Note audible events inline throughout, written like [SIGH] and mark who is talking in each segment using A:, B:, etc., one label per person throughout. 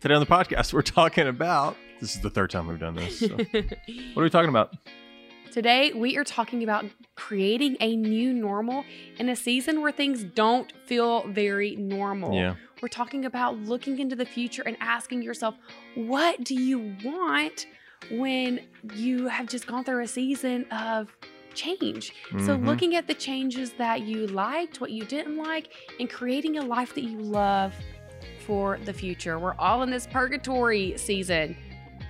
A: Today on the podcast, we're talking about this is the third time we've done this. So. [LAUGHS] what are we talking about?
B: Today, we are talking about creating a new normal in a season where things don't feel very normal.
A: Yeah.
B: We're talking about looking into the future and asking yourself, what do you want when you have just gone through a season of change? So,
A: Mhm.
B: looking at the changes that you liked, what you didn't like, and creating a life that you love for the future. We're all in this purgatory season.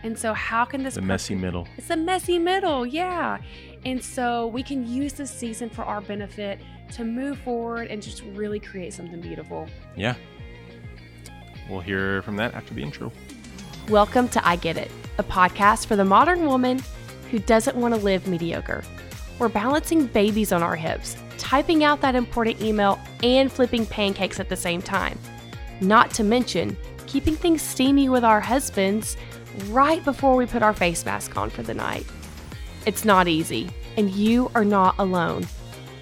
B: And so, how can this
A: the
B: pur-
A: messy middle.
B: it's a messy middle, yeah. And so we can use this season for our benefit to move forward and just really create something beautiful.
A: Yeah. We'll hear from that after the intro.
B: Welcome to I Get It, a podcast for the modern woman who doesn't want to live mediocre. We're balancing babies on our hips, typing out that important email, and flipping pancakes at the same time. Not to mention, keeping things steamy with our husbands right before we put our face mask on for the night. It's not easy, and you are not alone.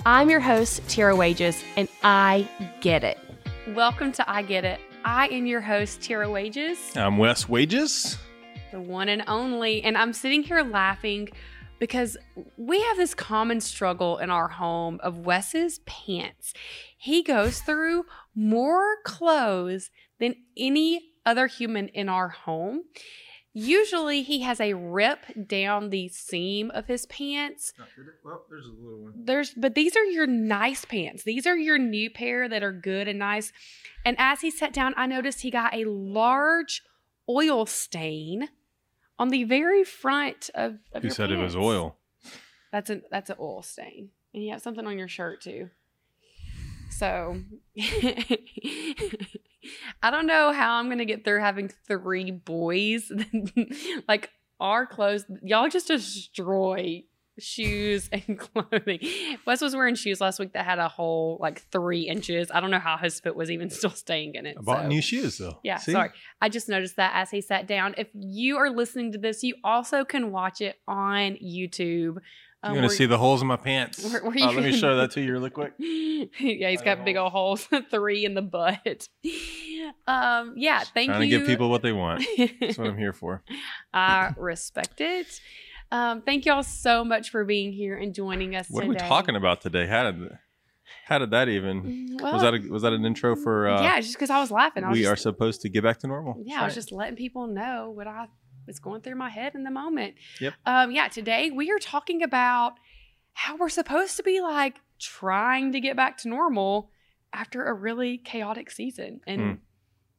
B: I'm your host, Tierra Wages, and I get it. Welcome to I Get It. I am your host, Tierra Wages
A: I'm Wes Wages.
B: the one and only. And I'm sitting here laughing because we have this common struggle in our home of Wes's pants. He goes through more clothes than any other human in our home. Usually he has a rip down the seam of his pants.
A: Well, there's a little one.
B: There's but these are your nice pants. These are your new pair that are good and nice. And as he sat down, I noticed he got a large oil stain on the very front of, of your
A: said it was oil?
B: That's an that's an oil stain. And you have something on your shirt too. So [LAUGHS] I don't know how I'm gonna get through having three boys. [LAUGHS] like our clothes, y'all just destroy shoes [LAUGHS] and clothing. Wes was wearing shoes last week that had a hole like three inches. I don't know how his foot was even [LAUGHS] still staying in it.
A: I bought
B: so-
A: new shoes though.
B: yeah,
A: See?
B: sorry. I just noticed that as he sat down. If you are listening to this, you also can watch it on YouTube.
A: You're
B: Um,
A: gonna see the holes in my pants.
B: where- where
A: Uh, let me show that [LAUGHS] to you really quick.
B: yeah, he's got big old holes, three in the butt. Um, yeah, thank
A: Trying
B: you.
A: to give people what they want. That's what I'm here for.
B: I respect it. Um, thank y'all so much for being here and joining us
A: What
B: today.
A: are we talking about today? How did how did that even
B: Mm, Well,
A: was that a, was that an intro for uh
B: yeah, just because I was laughing. I was
A: we
B: just,
A: are supposed to get back to normal?
B: Yeah, I was just letting people know what I was going through my head in the moment.
A: Yep.
B: Um, yeah, today we are talking about how we're supposed to be like trying to get back to normal after a really chaotic season and
A: Hmm.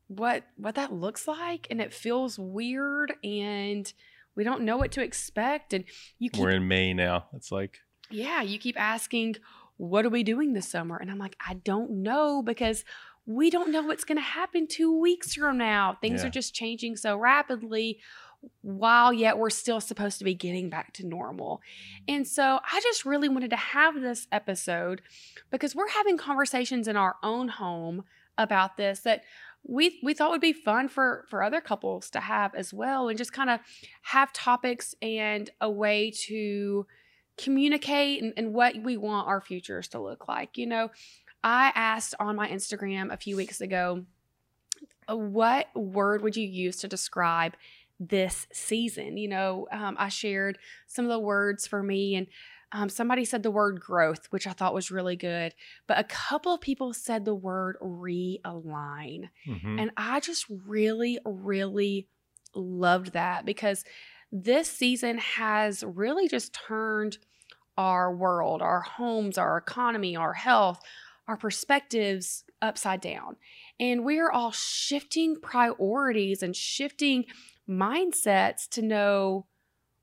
B: what what that looks like and it feels weird and we don't know what to expect and you keep
A: We're in May now. It's like
B: yeah, you keep asking, what are we doing this summer? And I'm like, I don't know because we don't know what's going to happen two weeks from now. Things
A: Yeah.
B: are just changing so rapidly while yet we're still supposed to be getting back to normal. And so I just really wanted to have this episode because we're having conversations in our own home about this that we we thought would be fun for for other couples to have as well and just kind of have topics and a way to communicate and, and what we want our futures to look like. You know, I asked on my Instagram a few weeks ago, uh, what word would you use to describe this season? You know, um, I shared some of the words for me, and um, somebody said the word growth, which I thought was really good. But a couple of people said the word realign.
A: mhm.
B: And I just really, really loved that because this season has really just turned our world, our homes, our economy, our health, our perspectives upside down. And we are all shifting priorities and shifting mindsets to know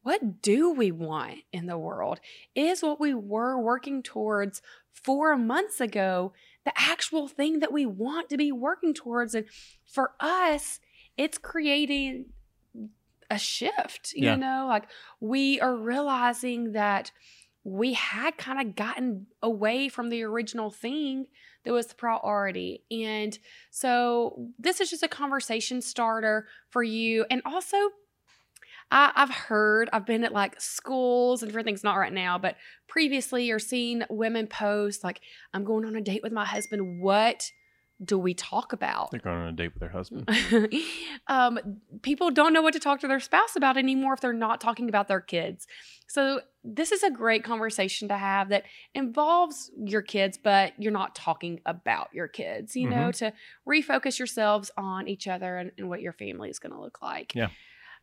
B: what do we want in the world? Is what we were working towards 4 months ago the actual thing that we want to be working towards and for us it's creating a shift you
A: Yeah.
B: know like we are realizing that we had kind of gotten away from the original thing that was the priority and so this is just a conversation starter for you and also I, I've heard, I've been at like schools and different things, not right now, but previously, or seen women post like, I'm going on a date with my husband. What do we talk about?
A: They're going on a date with their husband. [LAUGHS]
B: um, people don't know what to talk to their spouse about anymore if they're not talking about their kids. So, this is a great conversation to have that involves your kids, but you're not talking about your kids, you know, to refocus yourselves on each other and, and what your family is going to look like.
A: Yeah.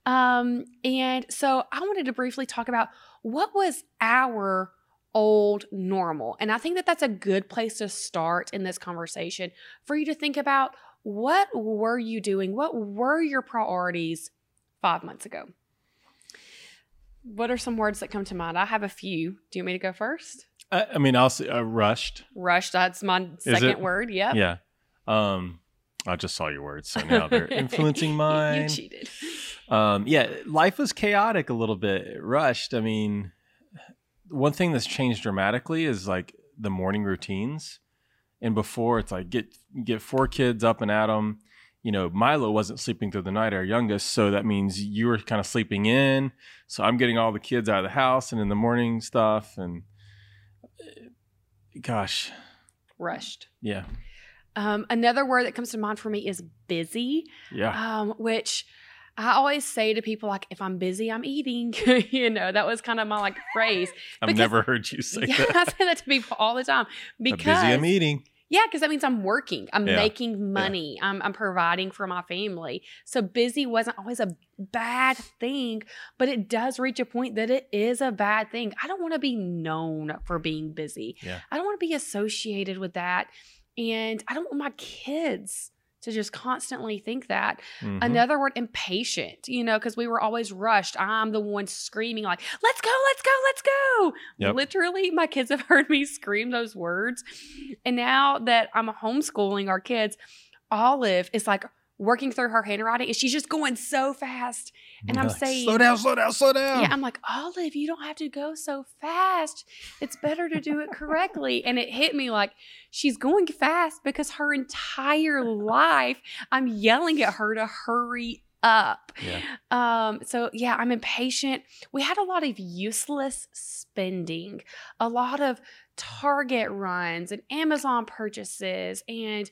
B: Um, and so, I wanted to briefly talk about what was our old normal. And I think that that's a good place to start in this conversation for you to think about what were you doing? What were your priorities five months ago? What are some words that come to mind? I have a few. Do you want me to go first?
A: I, I mean, I'll say uh, rushed.
B: Rushed. That's my second word. Yep.
A: Yeah. Um, I just saw your words, so now they're [LAUGHS] influencing mine.
B: you cheated.
A: Um, yeah, life was chaotic a little bit, rushed. I mean, one thing that's changed dramatically is like the morning routines. And before it's like get get four kids up and at them. You know, Milo wasn't sleeping through the night, our youngest, so that means you were kind of sleeping in. So I'm getting all the kids out of the house and in the morning stuff, and gosh,
B: rushed.
A: Yeah.
B: Um, another word that comes to mind for me is busy.
A: Yeah.
B: Um, which I always say to people like, if I'm busy, I'm eating. [LAUGHS] you know, that was kind of my like phrase. [LAUGHS]
A: I've
B: because-
A: never heard you say
B: yeah, [LAUGHS]
A: that.
B: I say that to people all the time
A: I'm
B: because
A: busy, I'm eating.
B: yeah, because that means I'm working, I'm
A: Yeah.
B: making money, I'm, I'm providing for my family. So busy wasn't always a bad thing, but it does reach a point that it is a bad thing. I don't want to be known for being busy.
A: Yeah.
B: I don't want to be associated with that, and I don't want my kids to just constantly think that.
A: Mhm.
B: Another word, impatient, you know, because we were always rushed. I'm the one screaming, like, let's go, let's go, let's go.
A: Yep.
B: Literally, my kids have [LAUGHS] heard me scream those words. And now that I'm homeschooling our kids, Olive is like working through her handwriting and she's just going so fast. And I'm
A: Like,
B: saying,
A: slow down, slow down, slow down.
B: yeah, I'm like, Olive, you don't have to go so fast. It's better to do it correctly. And it hit me like she's going fast because her entire life I'm yelling at her to hurry up.
A: Yeah.
B: Um, so yeah, I'm impatient. We had a lot of useless spending, a lot of Target runs and Amazon purchases and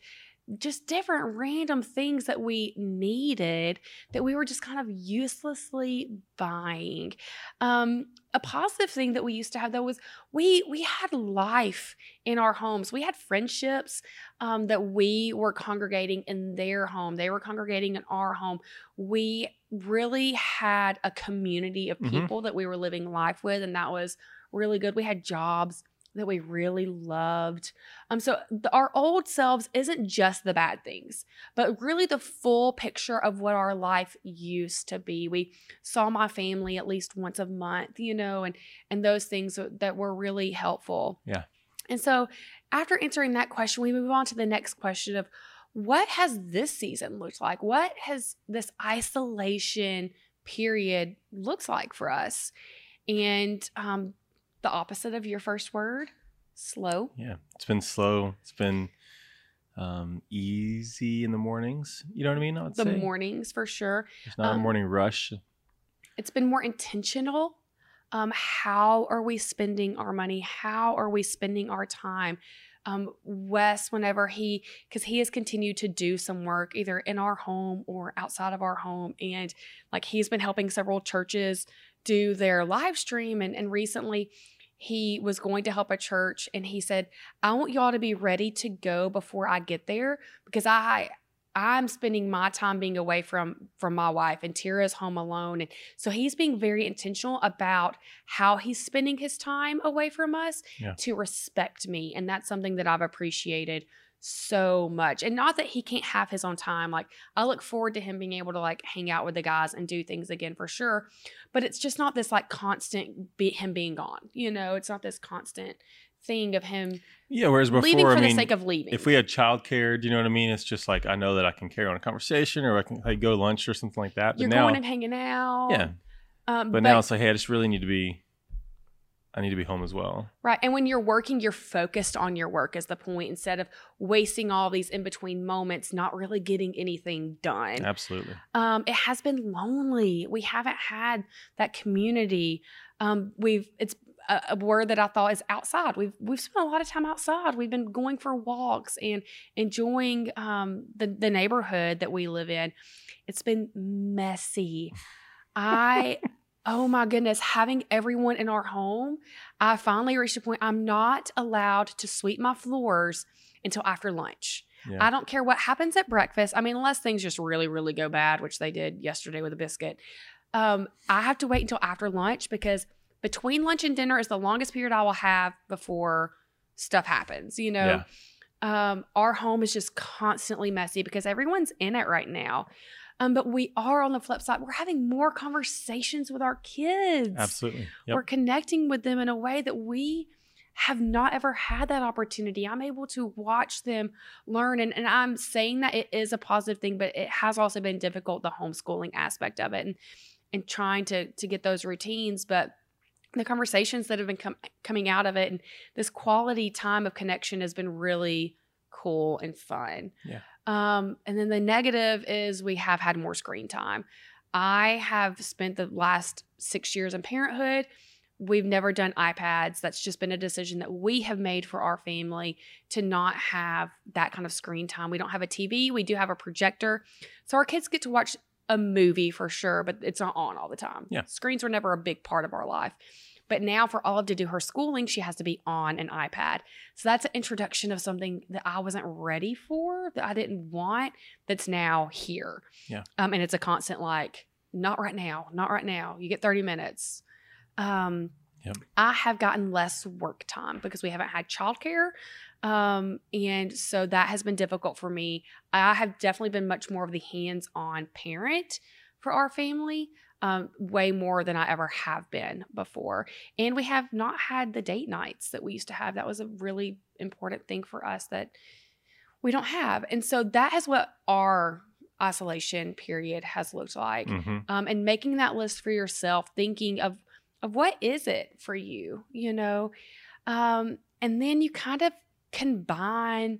B: just different random things that we needed that we were just kind of uselessly buying. Um, a positive thing that we used to have though was we we had life in our homes. We had friendships um, that we were congregating in their home. They were congregating in our home. We really had a community of
A: Mhm.
B: people that we were living life with, and that was really good. We had jobs that we really loved. Um, so the, our old selves isn't just the bad things, but really the full picture of what our life used to be. We saw my family at least once a month, you know, and and those things that were really helpful.
A: Yeah.
B: And so after answering that question, we move on to the next question of what has this season looked like? What has this isolation period looks like for us? And um, the opposite of your first word, slow.
A: Yeah, it's been slow. It's been um, easy in the mornings. You know what I mean? I
B: The
A: say
B: mornings for sure.
A: it's not a
B: um,
A: morning rush.
B: It's been more intentional. Um, how are we spending our money? How are we spending our time? Um, Wes, whenever he, because he has continued to do some work either in our home or outside of our home, and like he's been helping several churches do their live stream, and, and recently he was going to help a church, and he said, "I want y'all to be ready to go before I get there because I I'm spending my time being away from from my wife and Tierra's home alone and so he's being very intentional about how he's spending his time away from us
A: Yeah.
B: to respect me and that's something that I've appreciated so much and not that he can't have his own time like I look forward to him being able to like hang out with the guys and do things again for sure but it's just not this like constant be- him being gone you know it's not this constant thing of him
A: Yeah, whereas before,
B: leaving for
A: I mean,
B: the sake of leaving
A: if we had childcare, do you know what I mean? It's just like I know that I can carry on a conversation, or I can like, go lunch or something like that. But
B: you're
A: now,
B: going and hanging out
A: yeah,
B: um,
A: but, now it's like, hey, I just really need to be I need to be home as well.
B: Right. And when you're working, you're focused on your work as the point instead of wasting all these in between moments, not really getting anything done.
A: Absolutely.
B: Um, it has been lonely. We haven't had that community. Um, we've it's a, a word that I thought is outside. We've we've spent a lot of time outside. We've been going for walks and enjoying um, the the neighborhood that we live in. It's been messy. [LAUGHS] I oh my goodness, having everyone in our home, I finally reached a point I'm not allowed to sweep my floors until after lunch.
A: Yeah.
B: I don't care what happens at breakfast. I mean, unless things just really, really go bad, which they did yesterday with a biscuit. Um, I have to wait until after lunch because between lunch and dinner is the longest period I will have before stuff happens. You know, um, our home is just constantly messy because everyone's in it right now. Um, but we are on the flip side, we're having more conversations with our kids.
A: Absolutely. Yep.
B: We're connecting with them in a way that we have not ever had that opportunity. I'm able to watch them learn. And, and I'm saying that it is a positive thing, but it has also been difficult, the homeschooling aspect of it and, and trying to, to get those routines. But the conversations that have been com- coming out of it and this quality time of connection has been really cool and fun.
A: Yeah.
B: Um, and then the negative is we have had more screen time. I have spent the last six years in parenthood. We've never done iPads. That's just been a decision that we have made for our family to not have that kind of screen time. We don't have a TV, we do have a projector. So our kids get to watch a movie for sure, but it's not on all the time.
A: Yeah.
B: Screens were never a big part of our life. But now for Olive to do her schooling, she has to be on an iPad. So that's an introduction of something that I wasn't ready for, that I didn't want, that's now here.
A: Yeah.
B: Um, and it's a constant like, not right now, not right now. You get 30 minutes. Um,
A: Yep.
B: I have gotten less work time because we haven't had childcare. Um, and so that has been difficult for me. I have definitely been much more of the hands on parent for our family, um, way more than I ever have been before. And we have not had the date nights that we used to have. That was a really important thing for us that we don't have. And so that is what our isolation period has looked like.
A: hmm
B: Um, and making that list for yourself, thinking of of what is it for you, you know, um, and then you kind of combine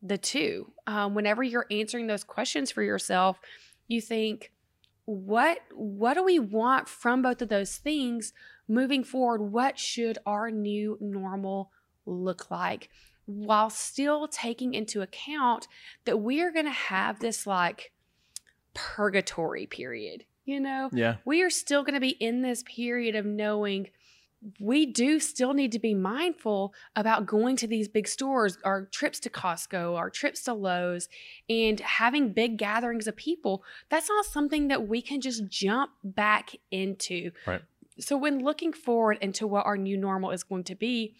B: the two. Um, whenever you're answering those questions for yourself, you think, what what do we want from both of those things moving forward? What should our new normal look like? While still taking into account that we are going to have this like purgatory period, you know?
A: Yeah.
B: we are still going to be in this period of knowing we do still need to be mindful about going to these big stores, our trips to Costco, our trips to Lowe's, and having big gatherings of people. That's not something that we can just jump back into.
A: Right.
B: So, when looking forward into what our new normal is going to be,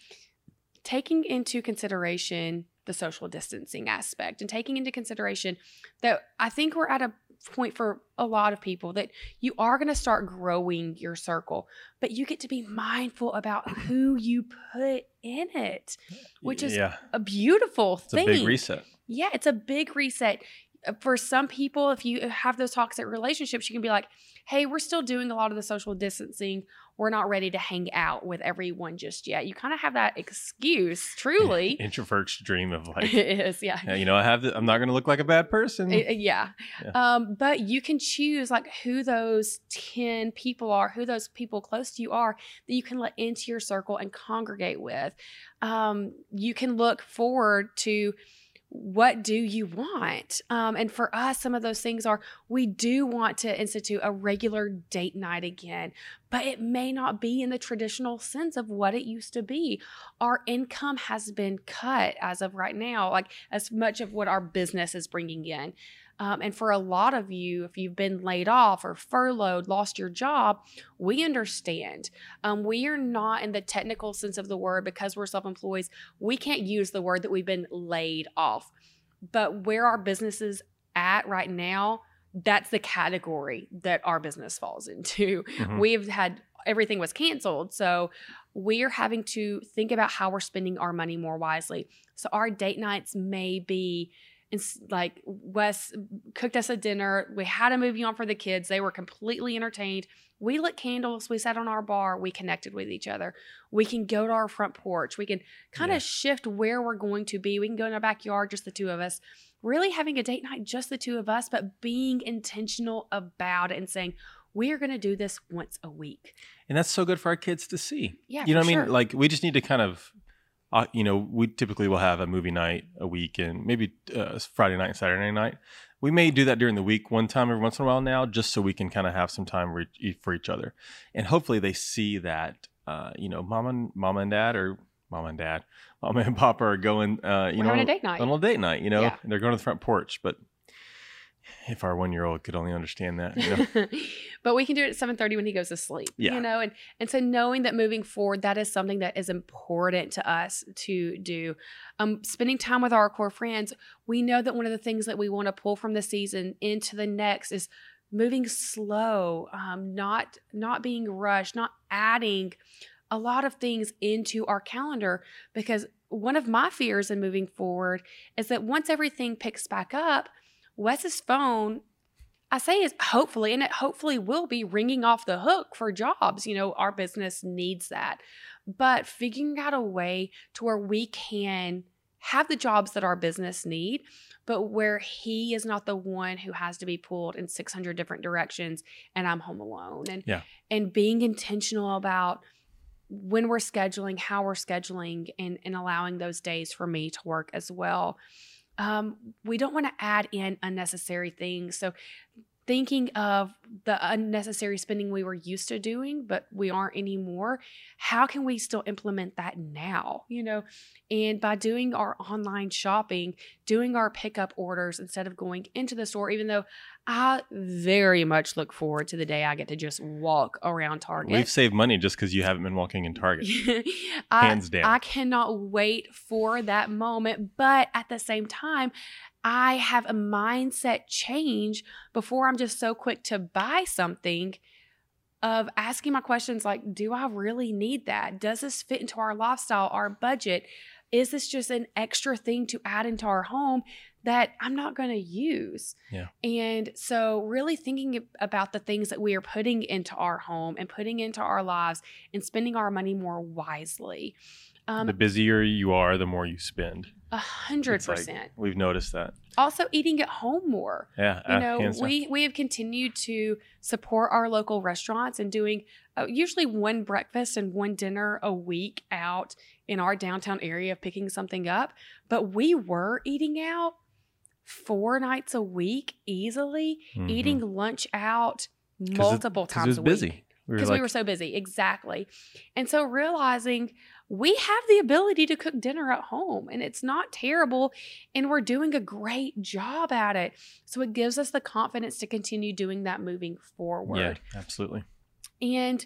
B: taking into consideration the social distancing aspect and taking into consideration that I think we're at a point for a lot of people that you are going to start growing your circle, but you get to be mindful about [CLEARS THROAT] who you put in it, which is
A: yeah.
B: a beautiful
A: It's
B: thing.
A: a big reset.
B: Yeah, it's a big reset. Uh, For some people, if you have those toxic relationships, you can be like, hey, we're still doing a lot of the social distancing. We're not ready to hang out with everyone just yet. You kind of have that excuse, truly. [LAUGHS]
A: Introverts dream of [LAUGHS] like,
B: it is,
A: yeah. you know, I have. The, I'm not going to look like a bad person.
B: Uh, yeah.
A: Yeah.
B: Um, but you can choose like who those 10 people are, who those people close to you are that you can let into your circle and congregate with. Um, you can look forward to what do you want? Um, and for us, some of those things are we do want to institute a regular date night again, but it may not be in the traditional sense of what it used to be. Our income has been cut as of right now, like as much of what our business is bringing in. Um, and for a lot of you, if you've been laid off or furloughed, lost your job, we understand. Um, we are not in the technical sense of the word because we're self employed. We can't use the word that we've been laid off. But where our business is at right now, that's the category that our business falls into.
A: Mhm.
B: We've had everything was canceled. So we are having to think about how we're spending our money more wisely. So our date nights may be and like Wes cooked us a dinner. We had a movie on for the kids. They were completely entertained. We lit candles. We sat on our bar. We connected with each other. We can go to our front porch. We can kind of
A: Yeah.
B: shift where we're going to be. We can go in our backyard, just the two of us. Really having a date night, just the two of us, but being intentional about it and saying, we are going to do this once a week.
A: and that's so good for our kids to see.
B: Yeah,
A: you know what I mean? Like we just need to kind of, uh, you know, we typically will have a movie night a week and maybe uh, Friday night and Saturday night. We may do that during the week one time every once in a while now, just so we can kind of have some time for each- for each other, and hopefully they see that, uh, you know, mom and mom and dad or mom and dad, [LAUGHS] mom and papa are going, uh, you
B: We're
A: know,
B: having a date night.
A: on a date night. You know,
B: Yeah.
A: and they're going to the front porch, but. If our one year old could only understand that, you know? [LAUGHS]
B: but we can do it at 7.30 when he goes to sleep
A: Yeah.
B: you know and and so knowing that moving forward that is something that is important to us to do um spending time with our core friends we know that one of the things that we want to pull from the season into the next is moving slow um not not being rushed not adding a lot of things into our calendar because one of my fears in moving forward is that once everything picks back up Wes's phone I say is hopefully, and it hopefully will be ringing off the hook for jobs. You know, our business needs that. But figuring out a way to where we can have the jobs that our business need, but where he is not the one who has to be pulled in 600 different directions and I'm home alone. And
A: Yeah.
B: and being intentional about when we're scheduling, how we're scheduling, and, and allowing those days for me to work as well. Um, we don't want to add in unnecessary things. So thinking of the unnecessary spending we were used to doing but we aren't anymore how can we still implement that now you know and by doing our online shopping doing our pickup orders instead of going into the store even though i very much look forward to the day i get to just walk around target
A: We've saved money just because you haven't been walking in Target. [LAUGHS]
B: I,
A: Hands down.
B: I cannot wait for that moment. But at the same time, I have a mindset change before I'm just so quick to buy something of asking my questions like, do I really need that? Does this fit into our lifestyle, our budget? Is this just an extra thing to add into our home that I'm not going to use?
A: Yeah.
B: And so, really thinking about the things that we are putting into our home and putting into our lives and spending our money more wisely. Um,
A: the busier you are, the more you spend.
B: a hundred percent.
A: We've noticed that.
B: Also, eating at home more.
A: Yeah,
B: You
A: uh,
B: know, we we have continued to support our local restaurants and doing uh, usually one breakfast and one dinner a week out in our downtown area, of picking something up. But we were eating out four nights a week easily,
A: Mhm.
B: eating lunch out
A: 'Cause it-
B: times a
A: busy.
B: week
A: We
B: because
A: like,
B: we were so busy. Exactly. And so realizing we have the ability to cook dinner at home and it's not terrible and we're doing a great job at it. So it gives us the confidence to continue doing that moving forward
A: yeah, absolutely.
B: and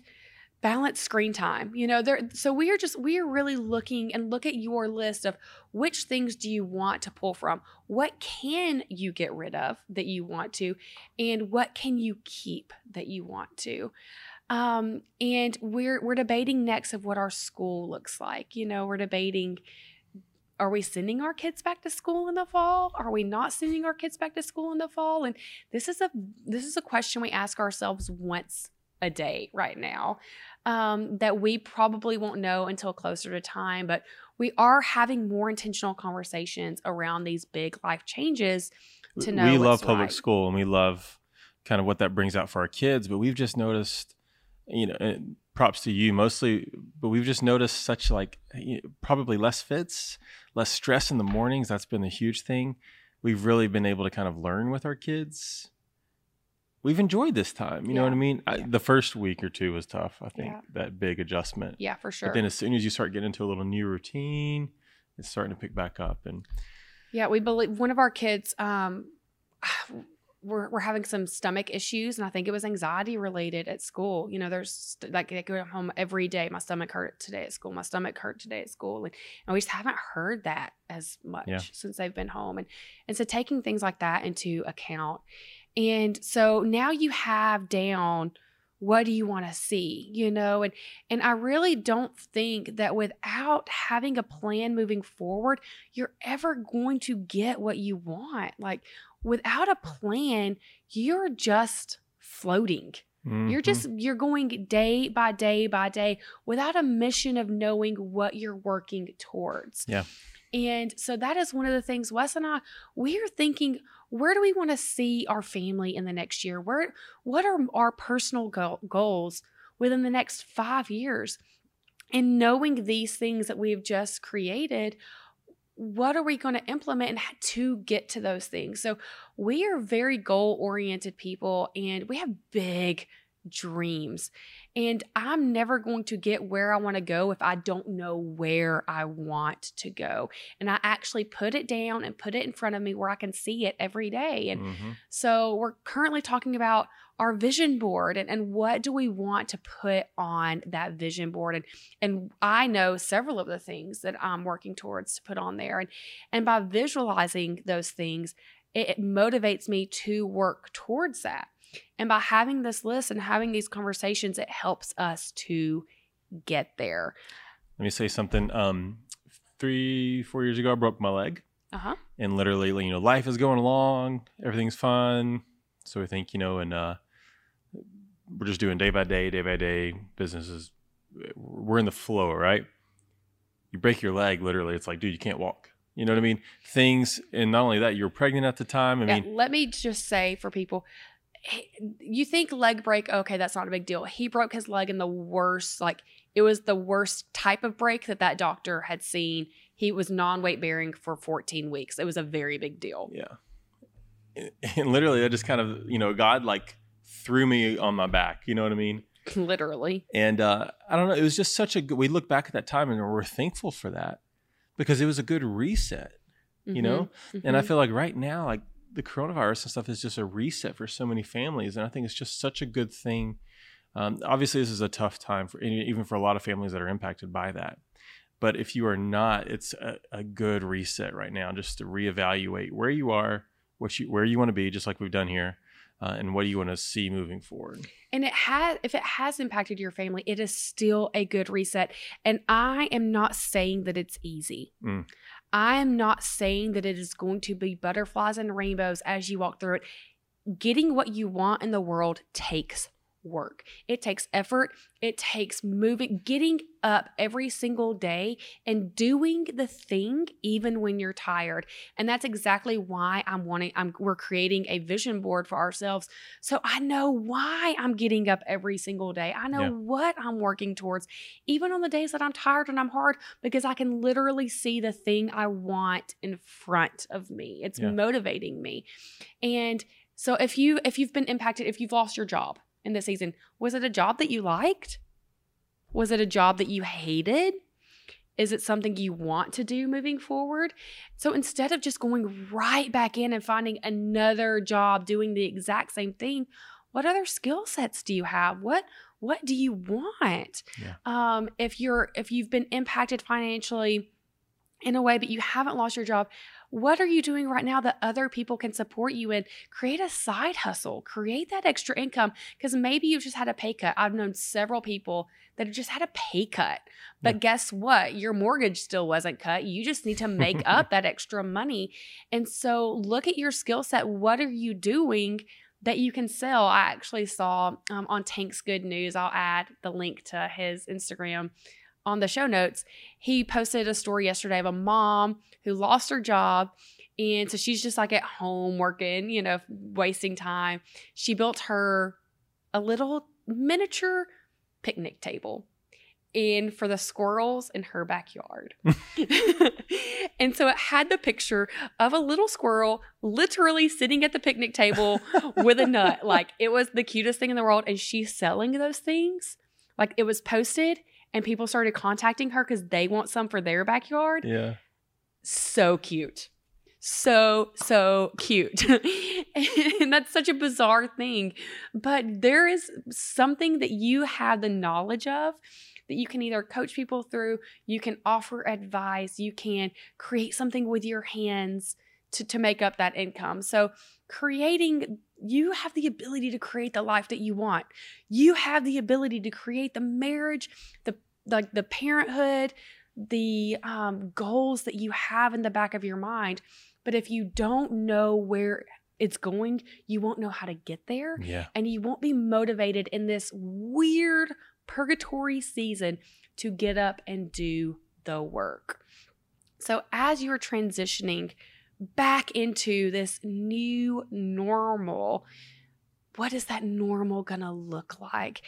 B: balance screen time you know there so we are just we are really looking and look at your list of which things do you want to pull from? What can you get rid of that you want to? And what can you keep that you want to? Um and we're we're debating next of what our school looks like you know we're debating are we sending our kids back to school in the fall? Are we not sending our kids back to school in the fall? And this is a this is a question we ask ourselves once a day right now um, that we probably won't know until closer to time but we are having more intentional conversations around these big life changes to know
A: we love public
B: right.
A: school and we love kind of what that brings out for our kids, but we've just noticed, you know, and props to you mostly, but we've just noticed such like you know, probably less fits, less stress in the mornings. That's been a huge thing. We've really been able to kind of learn with our kids. We've enjoyed this time. You know what I
B: Yeah,
A: mean? I, the first week or two was tough. I think
B: Yeah.
A: that big adjustment.
B: yeah for sure
A: But then as soon as you start getting into a little new routine, it's starting to pick back up. And
B: Yeah, we believe one of our kids um [SIGHS] we're, we're having some stomach issues and I think it was anxiety related at school. You know, there's like they go home every day. My stomach hurt today at school. My stomach hurt today at school. And, and we just haven't heard that as much
A: Yeah.
B: since they've been home. And and so taking things like that into account. And so now you have down what do you want to see you know and and i really don't think that without having a plan moving forward you're ever going to get what you want like without a plan you're just floating you're
A: Mhm.
B: just you're going day by day by day without a mission of knowing what you're working towards.
A: Yeah.
B: And so that is one of the things Wes and I we are thinking where do we want to see our family in the next year? Where what are our personal go- goals within the next 5 years? And knowing these things that we've just created, what are we going to implement to get to those things? So we are very goal oriented people and we have big dreams. And I'm never going to get where I want to go if I don't know where I want to go. And I actually put it down and put it in front of me where I can see it every day. And
A: Mhm.
B: so we're currently talking about our vision board and, and what do we want to put on that vision board. And and I know several of the things that I'm working towards to put on there. And and by visualizing those things, it, it motivates me to work towards that. And by having this list and having these conversations, it helps us to get there.
A: Let me say something. Um, three, four years ago, I broke my leg,
B: Uh-huh.
A: and literally, you know, life is going along, everything's fun. So we think, you know, and uh, we're just doing day by day, day by day. Businesses, we're in the flow, right? You break your leg, literally, it's like, dude, you can't walk. You know what I mean? Things, and not only that, you were pregnant at the time. I
B: Yeah,
A: mean,
B: let me just say for people, he- you think leg break, okay, that's not a big deal. He broke his leg in the worst, like it was the worst type of break that that doctor had seen. He was non-weight bearing for 14 weeks. It was a very big deal.
A: yeah. And literally, that just kind of, you know, God like threw me on my back. You know what I mean? [LAUGHS]
B: Literally.
A: And uh, I don't know. It was just such a good. We look back at that time and we're thankful for that because it was a good reset, you know.
B: Mhm,
A: And I
B: mhm.
A: feel like right now, like the coronavirus and stuff is just a reset for so many families, and I think it's just such a good thing. Um, obviously, this is a tough time for even for a lot of families that are impacted by that. But if you are not, it's a, a good reset right now, just to reevaluate where you are, what you where you want to be, just like we've done here, uh, and what do you want to see moving forward.
B: And it has, if it has impacted your family, it is still a good reset. And I am not saying that it's easy.
A: Mm.
B: I am not saying that it is going to be butterflies and rainbows as you walk through it. Getting what you want in the world takes work. It takes effort. It takes moving, getting up every single day and doing the thing even when you're tired. And that's exactly why I'm wanting I'm we're creating a vision board for ourselves so I know why I'm getting up every single day. I know
A: Yeah.
B: what I'm working towards even on the days that I'm tired and I'm hard because I can literally see the thing I want in front of me. It's
A: Yeah.
B: motivating me. And so if you if you've been impacted, if you've lost your job in this season, was it a job that you liked? Was it a job that you hated? Is it something you want to do moving forward? So instead of just going right back in and finding another job doing the exact same thing, what other skill sets do you have? What what do you want?
A: Yeah.
B: Um, if you're if you've been impacted financially in a way but you haven't lost your job, what are you doing right now that other people can support you in? Create a side hustle, create that extra income because maybe you've just had a pay cut. I've known several people that have just had a pay cut. But
A: Yeah.
B: guess what? Your mortgage still wasn't cut. You just need to make [LAUGHS] up that extra money. And so look at your skill set. What are you doing that you can sell? I actually saw um, on Tank's Good News, I'll add the link to his Instagram on the show notes. He posted a story yesterday of a mom who lost her job. And so she's just like at home working, you know, wasting time. She built her a little miniature picnic table in for the squirrels in her backyard. [LAUGHS] [LAUGHS] and so it had the picture of a little squirrel literally sitting at the picnic table with a nut. [LAUGHS] Like it was the cutest thing in the world. And she's selling those things. Like it was posted and people started contacting her because they want some for their backyard.
A: Yeah.
B: So cute. So, so cute. [LAUGHS] and that's such a bizarre thing. But there is something that you have the knowledge of that you can either coach people through, you can offer advice, you can create something with your hands to, to make up that income. So, creating you have the ability to create the life that you want. You have the ability to create the marriage, the like the parenthood, the um, goals that you have in the back of your mind. But if you don't know where it's going, you won't know how to get there.
A: Yeah.
B: And you won't be motivated in this weird purgatory season to get up and do the work. So, as you're transitioning back into this new normal, what is that normal gonna look like?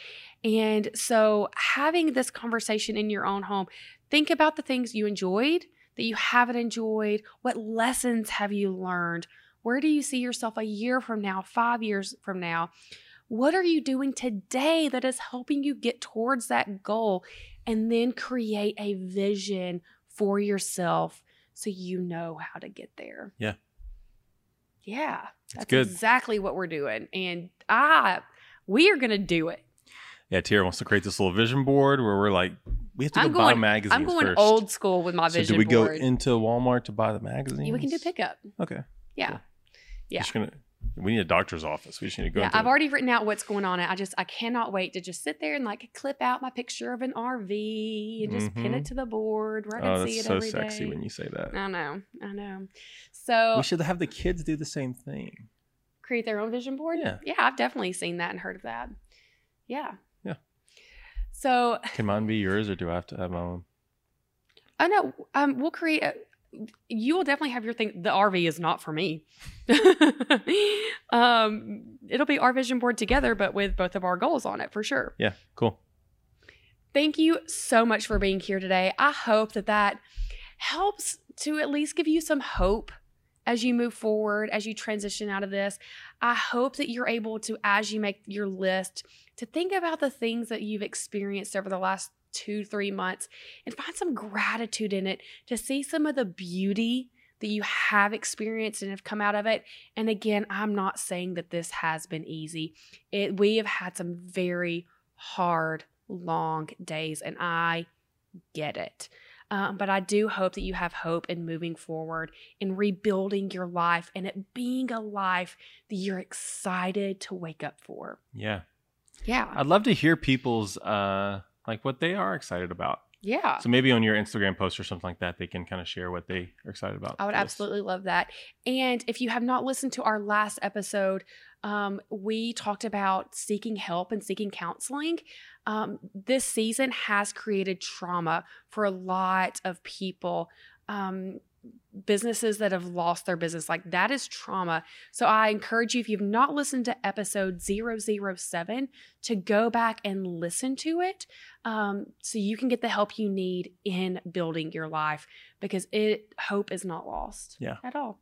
B: And so, having this conversation in your own home, think about the things you enjoyed, that you haven't enjoyed. What lessons have you learned? Where do you see yourself a year from now, five years from now? What are you doing today that is helping you get towards that goal? And then create a vision for yourself so you know how to get there.
A: Yeah.
B: Yeah.
A: That's good.
B: exactly what we're doing. And ah, we are gonna do it.
A: Yeah, Tierra wants to create this little vision board where we're like, we have to
B: I'm
A: go buy
B: going-
A: magazines
B: I'm going
A: first.
B: old school with my
A: so
B: vision
A: do we go into Walmart to buy the magazines?
B: Yeah, we can do pickup.
A: Okay.
B: Yeah.
A: Cool.
B: Yeah.
A: Just gonna, we need a doctor's office. We just need to go.
B: Yeah, I've already written out what's going on. I just I cannot wait to just sit there and like clip out my picture of an RV and just pin
A: Mhm.
B: it to the board where I can
A: Oh,
B: see
A: that's
B: it
A: so
B: every day.
A: sexy when you say that.
B: I know, I know. So
A: We should have the kids do the same thing.
B: create their own vision board.
A: Yeah.
B: yeah, I've definitely seen that and heard of that. Yeah,
A: Yeah.
B: So
A: Can mine be yours, or do I have to have my own?
B: I know um, we'll create. A, you will definitely have your thing. The RV is not for me. [LAUGHS] um, it'll be our vision board together, but with both of our goals on it for sure.
A: Yeah, cool.
B: Thank you so much for being here today. I hope that that helps to at least give you some hope as you move forward, as you transition out of this. I hope that you're able to, as you make your list, to think about the things that you've experienced over the last two, three months and find some gratitude in it to see some of the beauty that you have experienced and have come out of it. And again, I'm not saying that this has been easy. It we have had some very hard, long days, and I get it. Um, but I do hope that you have hope in moving forward, in rebuilding your life, and it being a life that you're excited to wake up for.
A: Yeah,
B: Yeah.
A: I'd love to hear people's uh like what they are excited about.
B: Yeah.
A: So maybe on your Instagram post or something like that, they can kind of share what they are excited about.
B: I would absolutely love that. And if you have not listened to our last episode, um, we talked about seeking help and seeking counseling. Um, this season has created trauma for a lot of people. Um, businesses that have lost their business like that is trauma. So i encourage you if you've not listened to episode 007 to go back and listen to it um, so you can get the help you need in building your life because it hope is not lost
A: Yeah.
B: at all.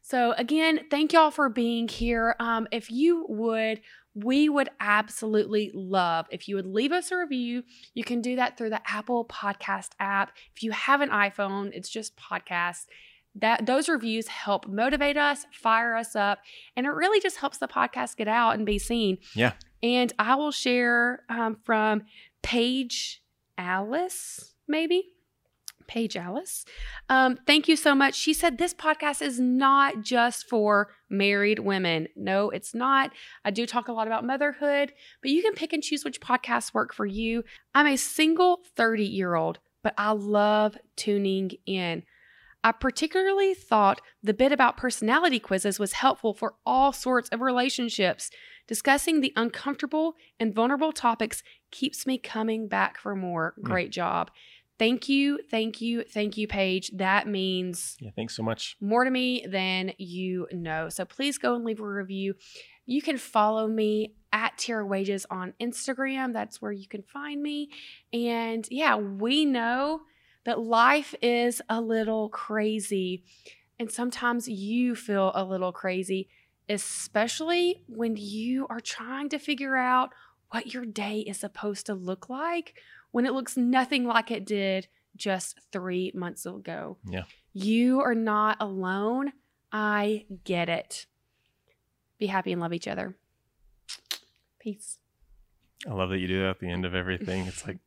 B: So again thank y'all for being here. Um, if you would we would absolutely love if you would leave us a review. You can do that through the apple podcast app. If you have an iphone it's just podcast that those reviews help motivate us fire us up and it really just helps the podcast get out and be seen.
A: Yeah.
B: and i will share um, from paige alice maybe Paige Alice. Um, thank you so much. She said this podcast is not just for married women. No, it's not. I do talk a lot about motherhood, but you can pick and choose which podcasts work for you. I'm a single 30 year old, but I love tuning in. I particularly thought the bit about personality quizzes was helpful for all sorts of relationships. Discussing the uncomfortable and vulnerable topics keeps me coming back for more.
A: Mm.
B: Great job. Thank you, thank you, thank you, Paige. That means
A: Yeah, thanks so much.
B: more to me than you know. So please go and leave a review. You can follow me at Tierra Wages on Instagram. That's where you can find me. And yeah, we know that life is a little crazy. And sometimes you feel a little crazy, especially when you are trying to figure out what your day is supposed to look like when it looks nothing like it did just three months ago.
A: Yeah.
B: You are not alone. I get it. Be happy and love each other. Peace.
A: I love that you do that at the end of everything. It's like